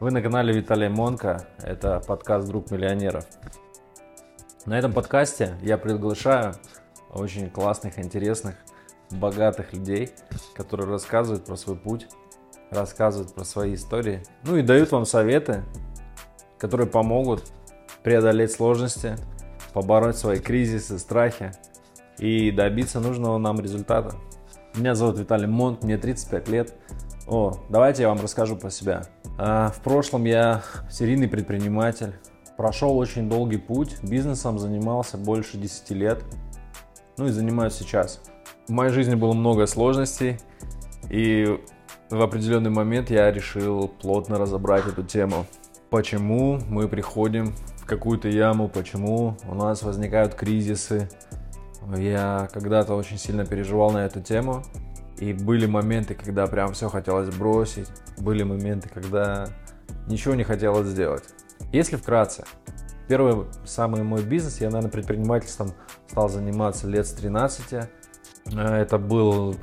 Вы на канале Виталия Монка, это подкаст «Друг миллионеров». На этом подкасте я приглашаю очень классных, интересных, богатых людей, которые рассказывают про свой путь, рассказывают про свои истории, ну и дают вам советы, которые помогут преодолеть сложности, побороть свои кризисы, страхи и добиться нужного нам результата. Меня зовут Виталий Монт, мне 35 лет. О, давайте я вам расскажу про себя. А, в прошлом я серийный предприниматель. Прошел очень долгий путь. Бизнесом занимался больше 10 лет. Ну и занимаюсь сейчас. В моей жизни было много сложностей. И в определенный момент я решил плотно разобрать эту тему. Почему мы приходим в какую-то яму, почему у нас возникают кризисы. Я когда-то очень сильно переживал на эту тему. И были моменты, когда прям все хотелось бросить. Были моменты, когда ничего не хотелось сделать. Если вкратце, первый самый мой бизнес, я, наверное, предпринимательством стал заниматься лет с 13. Э, это был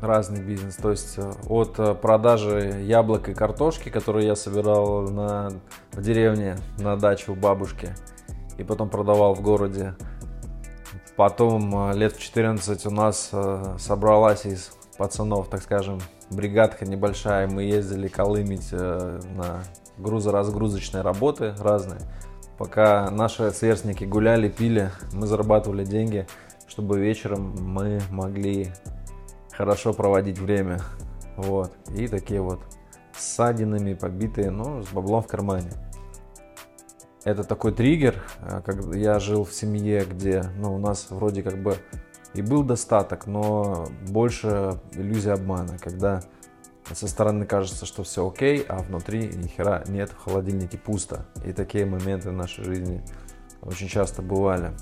разный бизнес, то есть э, от э, продажи яблок и картошки, которые я собирал на, в деревне на даче у бабушки, и потом продавал в городе, Потом э, лет в 14 у нас э, собралась из пацанов, так скажем, бригадка небольшая. Мы ездили колымить э, на грузоразгрузочные работы разные. Пока наши сверстники гуляли, пили, мы зарабатывали деньги, чтобы вечером мы могли хорошо проводить время. Вот. И такие вот ссадинами побитые, но с баблом в кармане это такой триггер, э, как я жил в семье, где ну, у нас вроде как бы и был достаток, но больше иллюзия обмана, когда со стороны кажется, что все окей, а внутри ни хера нет, в холодильнике пусто. И такие моменты в нашей жизни очень часто бывали.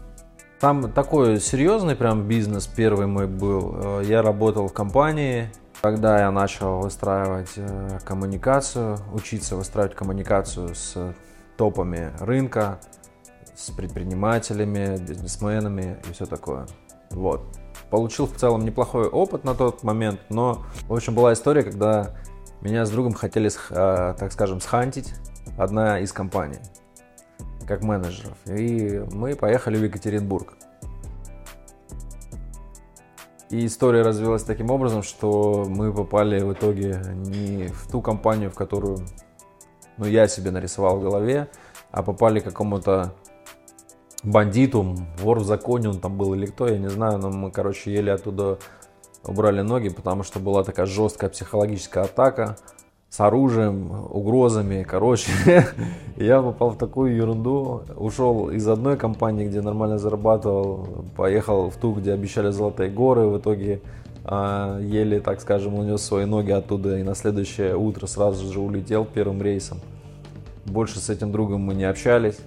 Там такой серьезный прям бизнес первый мой был. Э, я работал в компании, когда я начал выстраивать э, коммуникацию, учиться выстраивать коммуникацию с топами рынка, с предпринимателями, бизнесменами и все такое. Вот. Получил в целом неплохой опыт на тот момент, но, в общем, была история, когда меня с другом хотели, э, так скажем, схантить одна из компаний, как менеджеров. И мы поехали в Екатеринбург. И история развилась таким образом, что мы попали в итоге не в ту компанию, в которую ну, я себе нарисовал в голове, а попали к какому-то бандиту, вор в законе он там был или кто, я не знаю, но мы, короче, еле оттуда убрали ноги, потому что была такая жесткая психологическая атака с оружием, угрозами, короче, я попал в такую ерунду, ушел из одной компании, где нормально зарабатывал, поехал в ту, где обещали золотые горы, в итоге еле, так скажем, унес свои ноги оттуда и на следующее утро сразу же улетел первым рейсом. Больше с этим другом мы не общались.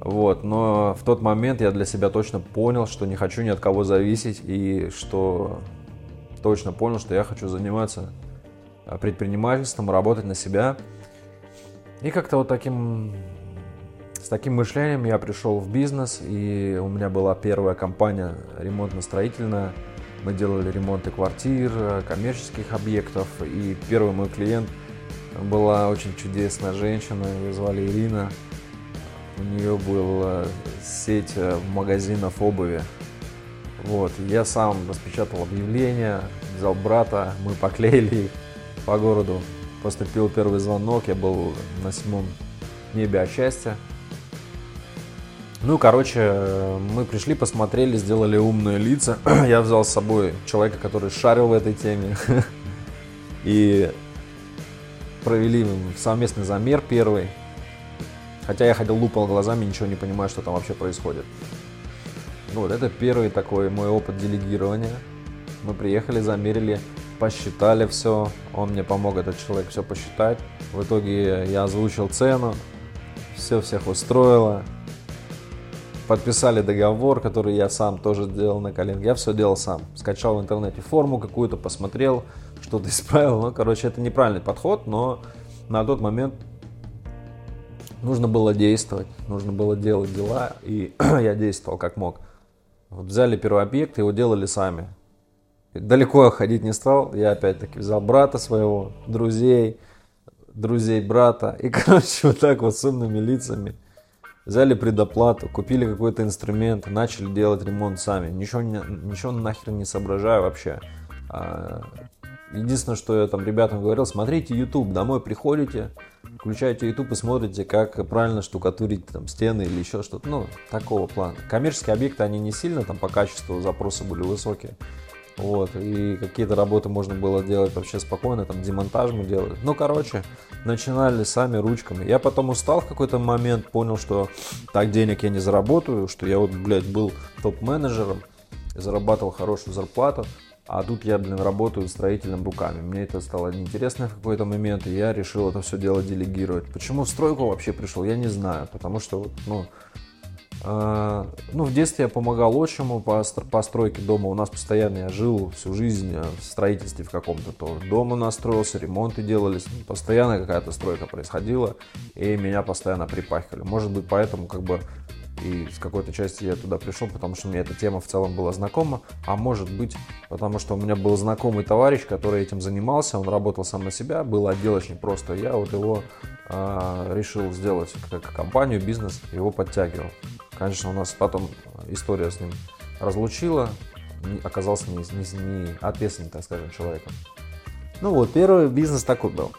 Вот, но в тот момент я для себя точно понял, что не хочу ни от кого зависеть и что точно понял, что я хочу заниматься а, предпринимательством, работать на себя. И как-то вот таким с таким мышлением я пришел в бизнес, и у меня была первая компания ремонтно-строительная. Мы делали ремонты квартир, коммерческих объектов. И первый мой клиент была очень чудесная женщина, ее звали Ирина. У нее была сеть э, магазинов обуви. Вот, я сам распечатал объявление, взял брата, мы поклеили их по городу. Поступил первый звонок, я был на седьмом небе от счастья. Ну, короче, мы пришли, посмотрели, сделали умные лица. Я взял с собой человека, который шарил в этой теме. И провели совместный замер первый. Хотя я ходил лупал глазами, ничего не понимаю, что там вообще происходит. Вот, это первый такой мой опыт делегирования. Мы приехали, замерили, посчитали все. Он мне помог, этот человек, все посчитать. В итоге я озвучил цену, все всех устроило подписали договор, который я сам тоже делал на коленке. Я все делал сам. Скачал в интернете форму какую-то, посмотрел, что-то исправил. Ну, короче, это неправильный подход, но на тот момент нужно было действовать, нужно было делать дела, и я действовал как мог. Вот взяли первый объект, его делали сами. Далеко ходить не стал, я опять-таки взял брата своего, друзей, друзей брата. И, короче, вот так вот с умными лицами взяли предоплату, купили какой-то инструмент, начали делать ремонт сами. Ничего, не, ничего нахер не соображаю вообще. А, единственное, что я там ребятам говорил, смотрите YouTube, домой приходите, включаете YouTube и смотрите, как правильно штукатурить там стены или еще что-то. Ну, такого плана. Коммерческие объекты, они не сильно там по качеству запросы были высокие. Вот, и какие-то работы можно было делать вообще спокойно, там демонтаж мы делали. Ну, короче, начинали сами ручками. Я потом устал в какой-то момент, понял, что так денег я не заработаю, что я вот, блядь, был топ-менеджером, зарабатывал хорошую зарплату, а тут я, блин, работаю строительным руками. Мне это стало неинтересно в какой-то момент, и я решил это все дело делегировать. Почему в стройку вообще пришел, я не знаю, потому что, ну, ну, в детстве я помогал отчиму по постройке дома. У нас постоянно я жил всю жизнь э, в строительстве в каком-то. То дом у нас строился, ремонты делались. Постоянно какая-то стройка происходила, и меня постоянно припахивали. Может быть, поэтому как бы и с какой-то части я туда пришел, потому что мне эта тема в целом была знакома, а может быть, потому что у меня был знакомый товарищ, который этим занимался, он работал сам на себя, был отделочник просто, я вот его э, решил сделать как компанию, бизнес, его подтягивал. Конечно, у нас потом история с ним разлучила, оказался не, не, не ответственным, так скажем, человеком. Ну вот, первый бизнес такой был.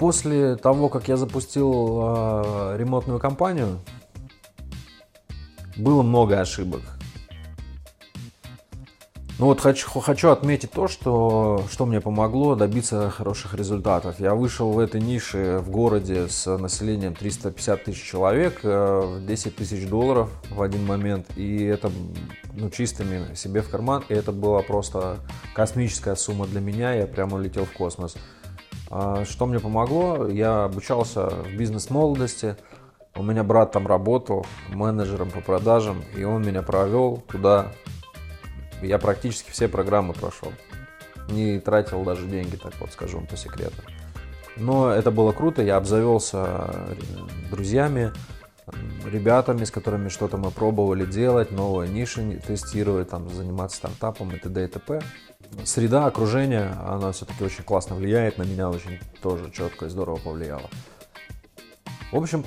После того, как я запустил э, ремонтную компанию, было много ошибок. Ну вот хочу, хочу отметить то, что, что мне помогло добиться хороших результатов. Я вышел в этой нише в городе с населением 350 тысяч человек, 10 э, тысяч долларов в один момент, и это ну, чистыми себе в карман, и это была просто космическая сумма для меня, я прямо улетел в космос. А что мне помогло? Я обучался в бизнес-молодости, у меня брат там работал менеджером по продажам, и он меня провел туда я практически все программы прошел. Не тратил даже деньги, так вот скажу вам по секрету. Но это было круто, я обзавелся друзьями, ребятами, с которыми что-то мы пробовали делать, новые ниши тестировать, там, заниматься стартапом и т.д. и т.п. Среда, окружение, она все-таки очень классно влияет, на меня очень тоже четко и здорово повлияло. В общем,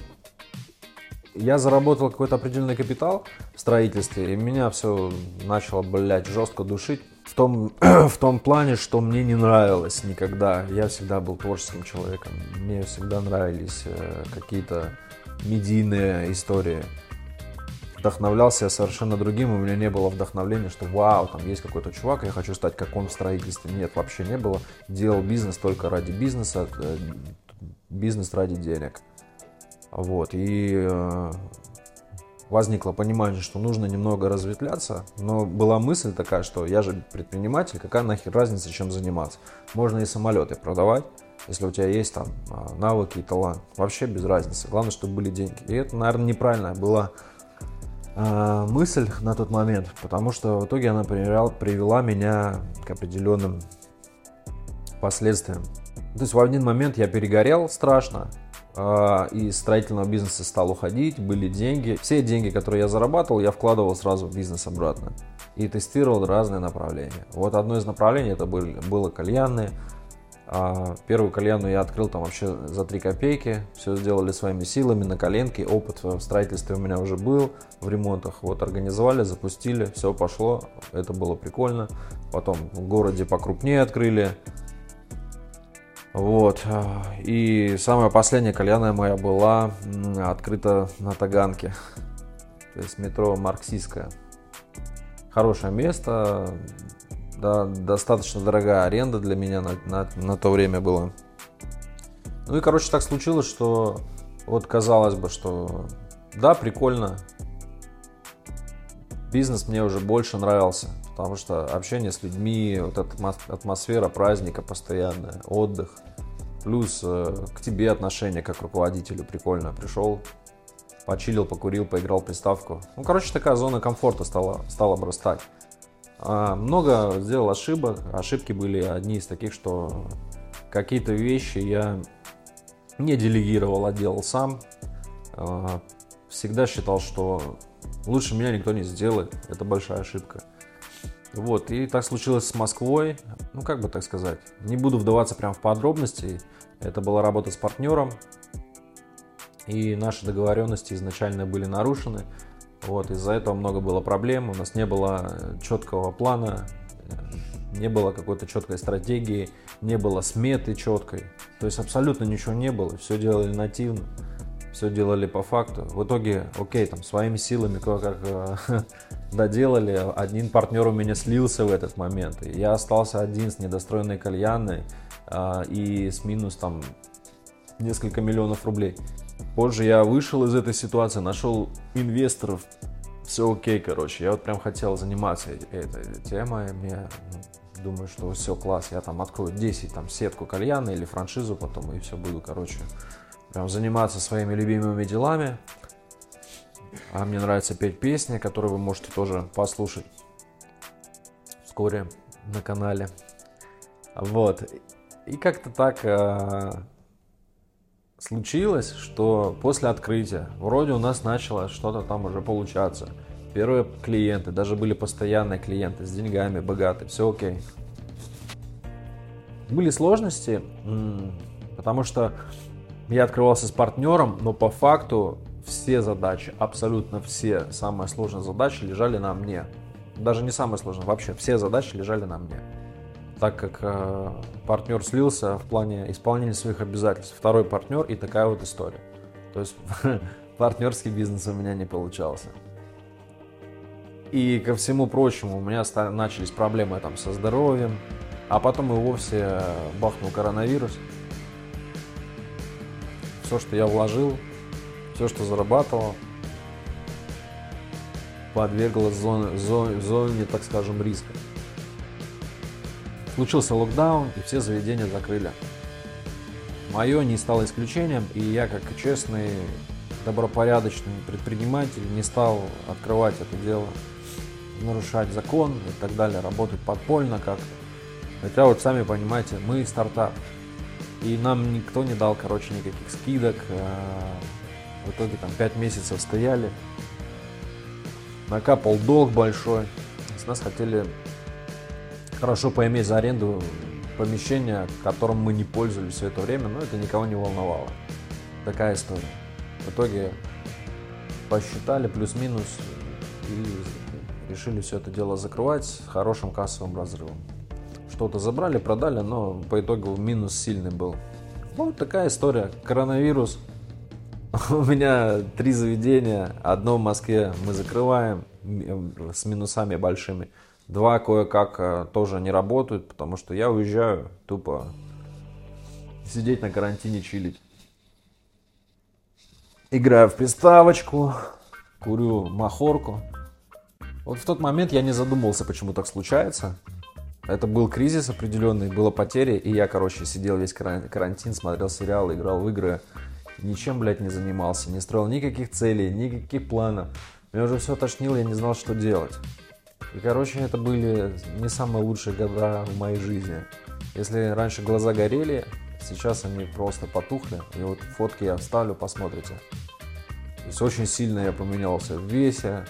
я заработал какой-то определенный капитал в строительстве, и меня все начало, блядь, жестко душить. В том, в том плане, что мне не нравилось никогда. Я всегда был творческим человеком. Мне всегда нравились э, какие-то медийные истории. Вдохновлялся я совершенно другим, у меня не было вдохновления, что вау, там есть какой-то чувак, я хочу стать как он в строительстве. Нет, вообще не было. Делал бизнес только ради бизнеса, э, бизнес ради денег. Вот, и э, возникло понимание, что нужно немного разветвляться, но была мысль такая, что я же предприниматель, какая нахер разница, чем заниматься. Можно и самолеты продавать, если у тебя есть там а, навыки и талант. Вообще без разницы. Главное, чтобы были деньги. И это, наверное, неправильная была э, мысль на тот момент, потому что в итоге она привела, привела меня к определенным последствиям. То есть в один момент я перегорел страшно, а, из строительного бизнеса стал уходить, были деньги. Все деньги, которые я зарабатывал, я вкладывал сразу в бизнес обратно. И тестировал разные направления. Вот одно из направлений это были, было кальянные. А, первую кальянную я открыл там вообще за 3 копейки. Все сделали своими силами, на коленке. Опыт в строительстве у меня уже был, в ремонтах. Вот организовали, запустили, все пошло. Это было прикольно. Потом в городе покрупнее открыли. Вот. И самая последняя кальянная моя была открыта на Таганке. То есть метро Марксистское. Хорошее место, да, достаточно дорогая аренда для меня на, на, на то время была. Ну и, короче, так случилось, что вот казалось бы, что да, прикольно. Бизнес мне уже больше нравился потому что общение с людьми, вот эта атмосфера праздника постоянная, отдых, плюс э, к тебе отношение как руководителю прикольно. Пришел, почилил, покурил, поиграл приставку. Ну, короче, такая зона комфорта стала, стала обрастать. А, много сделал ошибок. Ошибки были одни из таких, что какие-то вещи я не делегировал, а делал сам. А, всегда считал, что лучше меня никто не сделает. Это большая ошибка. Вот, и так случилось с Москвой, ну как бы так сказать, не буду вдаваться прям в подробности, это была работа с партнером, и наши договоренности изначально были нарушены, вот, из-за этого много было проблем, у нас не было четкого плана, не было какой-то четкой стратегии, не было сметы четкой, то есть абсолютно ничего не было, все делали нативно, все делали по факту. В итоге, окей, там своими силами кое-как э, доделали, один партнер у меня слился в этот момент, и я остался один с недостроенной кальянной э, и с минус там несколько миллионов рублей. Позже я вышел из этой ситуации, нашел инвесторов, все окей, короче. Я вот прям хотел заниматься этой темой. Мне ну, думаю, что все класс. Я там открою 10 там сетку кальяна или франшизу потом и все буду, короче, прям заниматься своими любимыми делами. А мне нравится петь песни, которые вы можете тоже послушать вскоре на канале. Вот. И как-то так э, случилось, что после открытия вроде у нас начало что-то там уже получаться. Первые клиенты, даже были постоянные клиенты с деньгами, богатые, все окей. Были сложности, потому что я открывался с партнером, но по факту все задачи, абсолютно все самые сложные задачи лежали на мне. Даже не самые сложные, вообще все задачи лежали на мне так как э, партнер слился в плане исполнения своих обязательств. Второй партнер и такая вот история. То есть партнерский бизнес у меня не получался. И ко всему прочему у меня начались проблемы там со здоровьем, а потом и вовсе бахнул коронавирус. Все, что я вложил, все, что зарабатывал, подверглось зоне, зоне, зоне так скажем, риска. Случился локдаун, и все заведения закрыли. Мое не стало исключением, и я, как честный, добропорядочный предприниматель, не стал открывать это дело, нарушать закон и так далее, работать подпольно как-то. Хотя вот сами понимаете, мы стартап, и нам никто не дал, короче, никаких скидок. А в итоге там 5 месяцев стояли, накапал долг большой, с нас хотели хорошо поиметь за аренду помещение, которым мы не пользовались все это время, но это никого не волновало. Такая история. В итоге посчитали плюс-минус и решили все это дело закрывать с хорошим кассовым разрывом. Что-то забрали, продали, но по итогу минус сильный был. Вот такая история. Коронавирус. У меня три заведения. Одно в Москве мы закрываем с минусами большими. Два кое-как э, тоже не работают, потому что я уезжаю тупо сидеть на карантине, чилить. Играю в приставочку, курю махорку. Вот в тот момент я не задумывался, почему так случается. Это был кризис определенный, было потери, и я, короче, сидел весь карантин, смотрел сериалы, играл в игры, ничем, блядь, не занимался, не строил никаких целей, никаких планов. Меня уже все тошнило, я не знал, что делать. И, короче, это были не самые лучшие года в моей жизни. Если раньше глаза горели, сейчас они просто потухли. И вот фотки я вставлю, посмотрите. То есть очень сильно я поменялся в весе.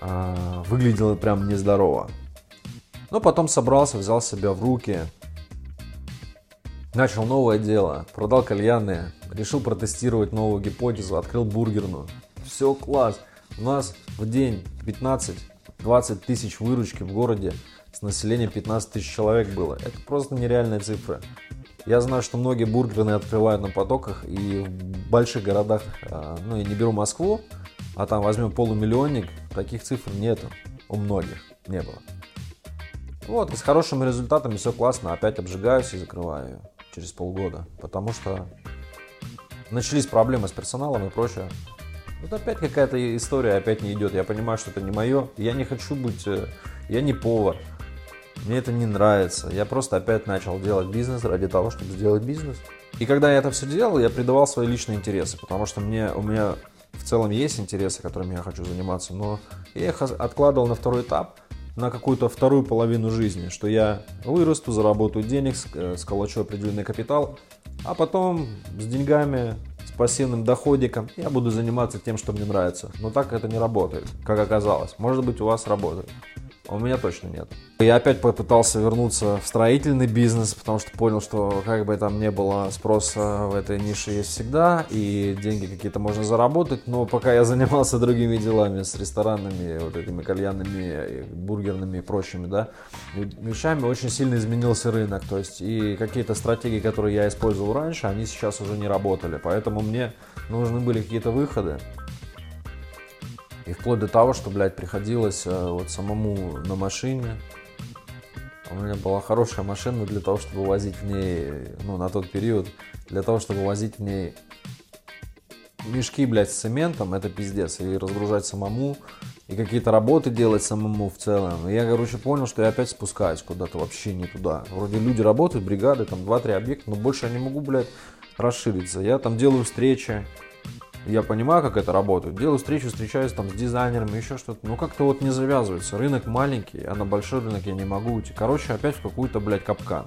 А, выглядело прям нездорово. Но потом собрался, взял себя в руки. Начал новое дело. Продал кальяны. Решил протестировать новую гипотезу. Открыл бургерную. Все класс. У нас в день 15 20 тысяч выручки в городе с населением 15 тысяч человек было. Это просто нереальная цифра. Я знаю, что многие бургерные открывают на потоках и в больших городах, а, ну я не беру Москву, а там возьмем полумиллионник, таких цифр нету. У многих не было. Вот, и с хорошими результатами все классно, опять обжигаюсь и закрываю через полгода, потому что начались проблемы с персоналом и прочее. Вот опять какая-то история опять не идет. Я понимаю, что это не мое. Я не хочу быть... Э, я не повар. Мне это не нравится. Я просто опять начал делать бизнес ради того, чтобы сделать бизнес. И когда я это все делал, я придавал свои личные интересы, потому что мне, у меня в целом есть интересы, которыми я хочу заниматься, но я их откладывал на второй этап, на какую-то вторую половину жизни, что я вырасту, заработаю денег, э, сколочу определенный капитал, а потом с деньгами пассивным доходиком, я буду заниматься тем, что мне нравится. Но так это не работает, как оказалось. Может быть, у вас работает. У меня точно нет. Я опять попытался вернуться в строительный бизнес, потому что понял, что как бы там не было спроса в этой нише есть всегда, и деньги какие-то можно заработать, но пока я занимался другими делами, с ресторанами, вот этими кальянными, бургерными и прочими, да, вещами очень сильно изменился рынок, то есть и какие-то стратегии, которые я использовал раньше, они сейчас уже не работали, поэтому мне нужны были какие-то выходы, и вплоть до того, что, блядь, приходилось э, вот самому на машине. У меня была хорошая машина для того, чтобы возить в ней, ну, на тот период, для того, чтобы возить в ней мешки, блядь, с цементом, это пиздец. И разгружать самому, и какие-то работы делать самому в целом. И я, короче, понял, что я опять спускаюсь куда-то вообще не туда. Вроде люди работают, бригады, там 2-3 объекта, но больше я не могу, блядь, расшириться. Я там делаю встречи, я понимаю, как это работает. Делаю встречу, встречаюсь там с дизайнерами, еще что-то. Но как-то вот не завязывается. Рынок маленький, а на большой рынок я не могу уйти. Короче, опять в какую-то, блядь, капкан.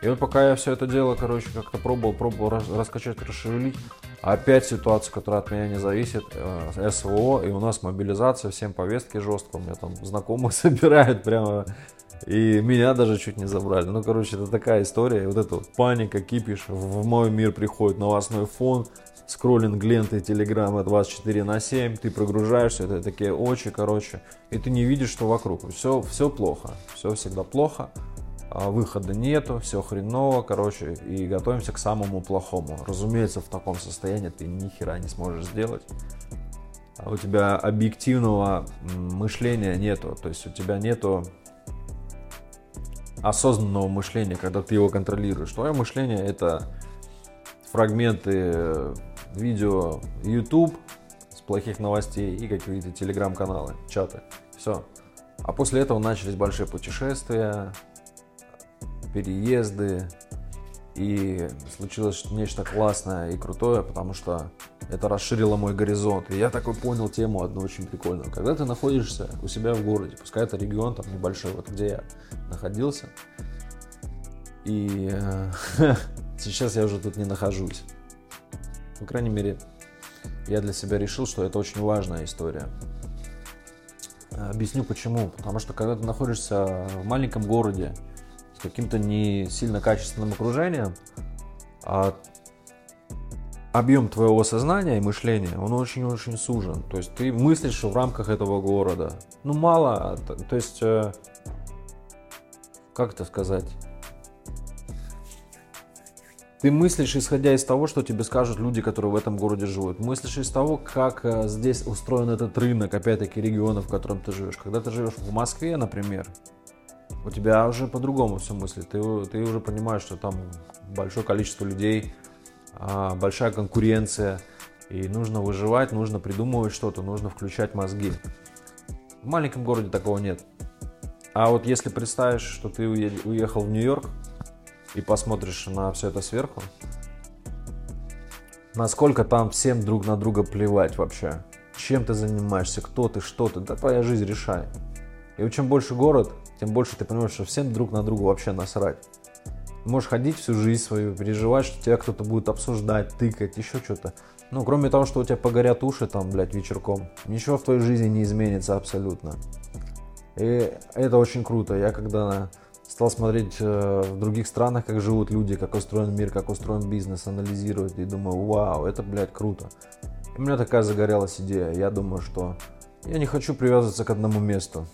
И вот пока я все это дело, короче, как-то пробовал, пробовал рас, раскачать, расшевелить, опять ситуация, которая от меня не зависит, э, СВО, и у нас мобилизация, всем повестки жестко, у меня там знакомых собирают прямо, и меня даже чуть не забрали. Ну, короче, это такая история, и вот эта вот паника, кипиш, в мой мир приходит новостной фон, скроллинг ленты Телеграма 24 на 7, ты прогружаешься, это такие очи, короче, и ты не видишь, что вокруг. Все, все плохо, все всегда плохо, а выхода нету, все хреново, короче, и готовимся к самому плохому. Разумеется, в таком состоянии ты ни хера не сможешь сделать. А у тебя объективного мышления нету, то есть у тебя нету осознанного мышления, когда ты его контролируешь. Твое мышление это фрагменты видео YouTube с плохих новостей и какие-то телеграм-каналы, чаты. Все. А после этого начались большие путешествия, переезды, и случилось нечто классное и крутое, потому что это расширило мой горизонт. И я такой понял тему одну очень прикольную. Когда ты находишься у себя в городе, пускай это регион там небольшой, вот где я находился, и э, сейчас я уже тут не нахожусь. По крайней мере, я для себя решил, что это очень важная история. Объясню почему. Потому что когда ты находишься в маленьком городе с каким-то не сильно качественным окружением, а объем твоего сознания и мышления, он очень-очень сужен. То есть ты мыслишь в рамках этого города. Ну, мало. То есть, э, как это сказать? Ты мыслишь, исходя из того, что тебе скажут люди, которые в этом городе живут. Мыслишь из того, как э, здесь устроен этот рынок, опять-таки, региона, в котором ты живешь. Когда ты живешь в Москве, например, у тебя уже по-другому все мыслит. Ты, ты уже понимаешь, что там большое количество людей, а, большая конкуренция, и нужно выживать, нужно придумывать что-то, нужно включать мозги. В маленьком городе такого нет. А вот если представишь, что ты уехал в Нью-Йорк, и посмотришь на все это сверху, насколько там всем друг на друга плевать вообще. Чем ты занимаешься, кто ты, что ты, да твоя жизнь решай. И чем больше город, тем больше ты понимаешь, что всем друг на друга вообще насрать. можешь ходить всю жизнь свою, переживать, что тебя кто-то будет обсуждать, тыкать, еще что-то. Ну, кроме того, что у тебя погорят уши там, блядь, вечерком, ничего в твоей жизни не изменится абсолютно. И это очень круто. Я когда стал смотреть э, в других странах, как живут люди, как устроен мир, как устроен бизнес, анализировать и думаю, вау, это, блядь, круто. У меня такая загорелась идея. Я думаю, что я не хочу привязываться к одному месту.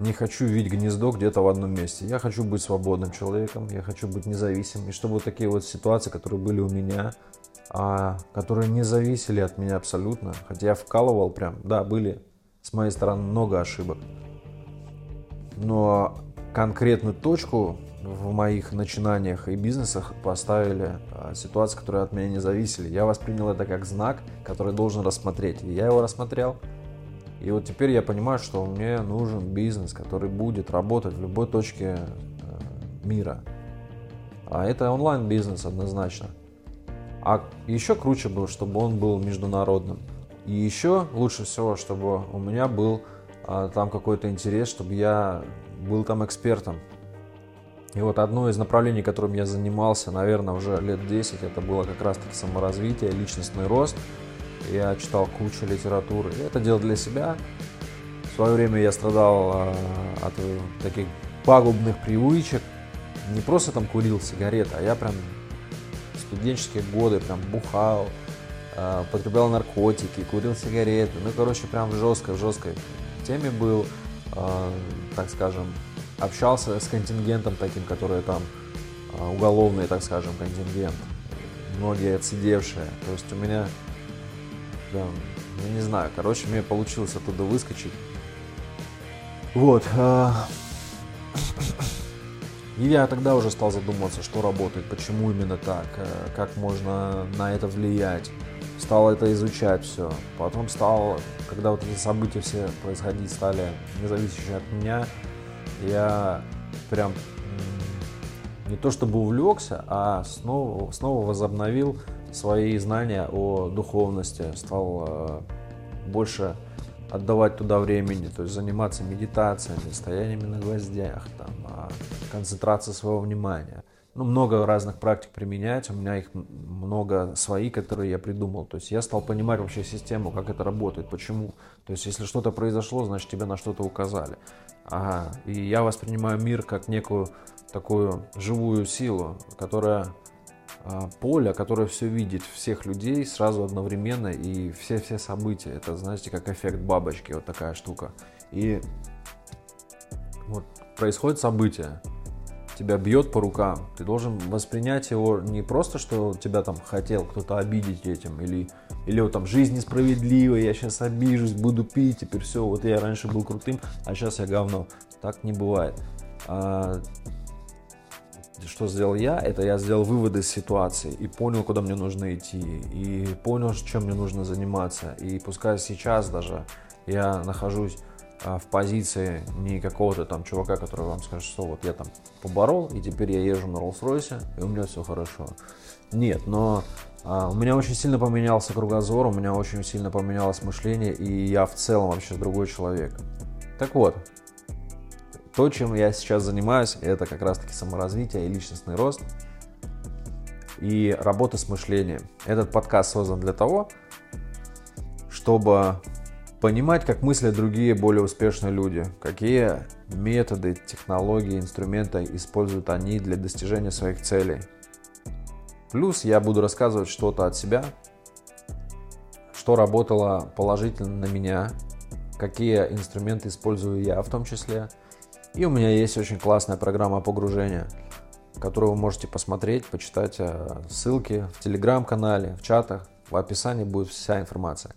Не хочу видеть гнездо где-то в одном месте. Я хочу быть свободным человеком, я хочу быть независимым. И чтобы вот такие вот ситуации, которые были у меня, а, которые не зависели от меня абсолютно, хотя я вкалывал прям, да, были с моей стороны много ошибок. Но конкретную точку в моих начинаниях и бизнесах поставили а, ситуации, которые от меня не зависели. Я воспринял это как знак, который должен рассмотреть. И я его рассмотрел. И вот теперь я понимаю, что мне нужен бизнес, который будет работать в любой точке э, мира. А это онлайн-бизнес однозначно. А еще круче было, чтобы он был международным. И еще лучше всего, чтобы у меня был а, там какой-то интерес, чтобы я был там экспертом. И вот одно из направлений, которым я занимался, наверное, уже лет 10, это было как раз-таки саморазвитие, личностный рост. Я читал кучу литературы. Это делал для себя, свое время я страдал э, от таких пагубных привычек. Не просто там курил сигареты, а я прям студенческие годы прям бухал, э, потреблял наркотики, курил сигареты. Ну, короче, прям в жесткой, в жесткой теме был, э, так скажем, общался с контингентом таким, который там э, уголовный, так скажем, контингент. Многие отсидевшие. То есть у меня, да, я не знаю, короче, мне получилось оттуда выскочить. Вот. И я тогда уже стал задумываться, что работает, почему именно так, э, как можно на это влиять. Стал это изучать все. Потом стал, когда вот эти события все происходить стали независящие от меня, я прям не то чтобы увлекся, а снова, снова возобновил свои знания о духовности, стал э, больше отдавать туда времени, то есть заниматься медитациями, стояниями на гвоздях, там, а, концентрацией своего внимания. Ну, много разных практик применять, у меня их много свои, которые я придумал. То есть я стал понимать вообще систему, как это работает, почему. То есть если что-то произошло, значит тебе на что-то указали. Ага. И я воспринимаю мир как некую такую живую силу, которая а, поле, которое все видит, всех людей сразу одновременно и все-все события. Это, знаете, как эффект бабочки, вот такая штука. И вот происходит событие, тебя бьет по рукам, ты должен воспринять его не просто, что тебя там хотел кто-то обидеть этим, или, или вот там жизнь несправедливая, я сейчас обижусь, буду пить, теперь все, вот я раньше был крутым, а сейчас я говно. Так не бывает. А, что сделал я, это я сделал выводы из ситуации и понял, куда мне нужно идти, и понял, чем мне нужно заниматься. И пускай сейчас даже я нахожусь в позиции не какого-то там чувака, который вам скажет, что вот я там поборол, и теперь я езжу на Rolls-Royce, и у меня все хорошо. Нет, но а, у меня очень сильно поменялся кругозор, у меня очень сильно поменялось мышление, и я в целом вообще другой человек. Так вот, то, чем я сейчас занимаюсь, это как раз-таки саморазвитие и личностный рост и работа с мышлением. Этот подкаст создан для того, чтобы понимать, как мыслят другие более успешные люди, какие методы, технологии, инструменты используют они для достижения своих целей. Плюс я буду рассказывать что-то от себя, что работало положительно на меня, какие инструменты использую я в том числе – и у меня есть очень классная программа погружения, которую вы можете посмотреть, почитать э, ссылки в телеграм-канале, в чатах. В описании будет вся информация.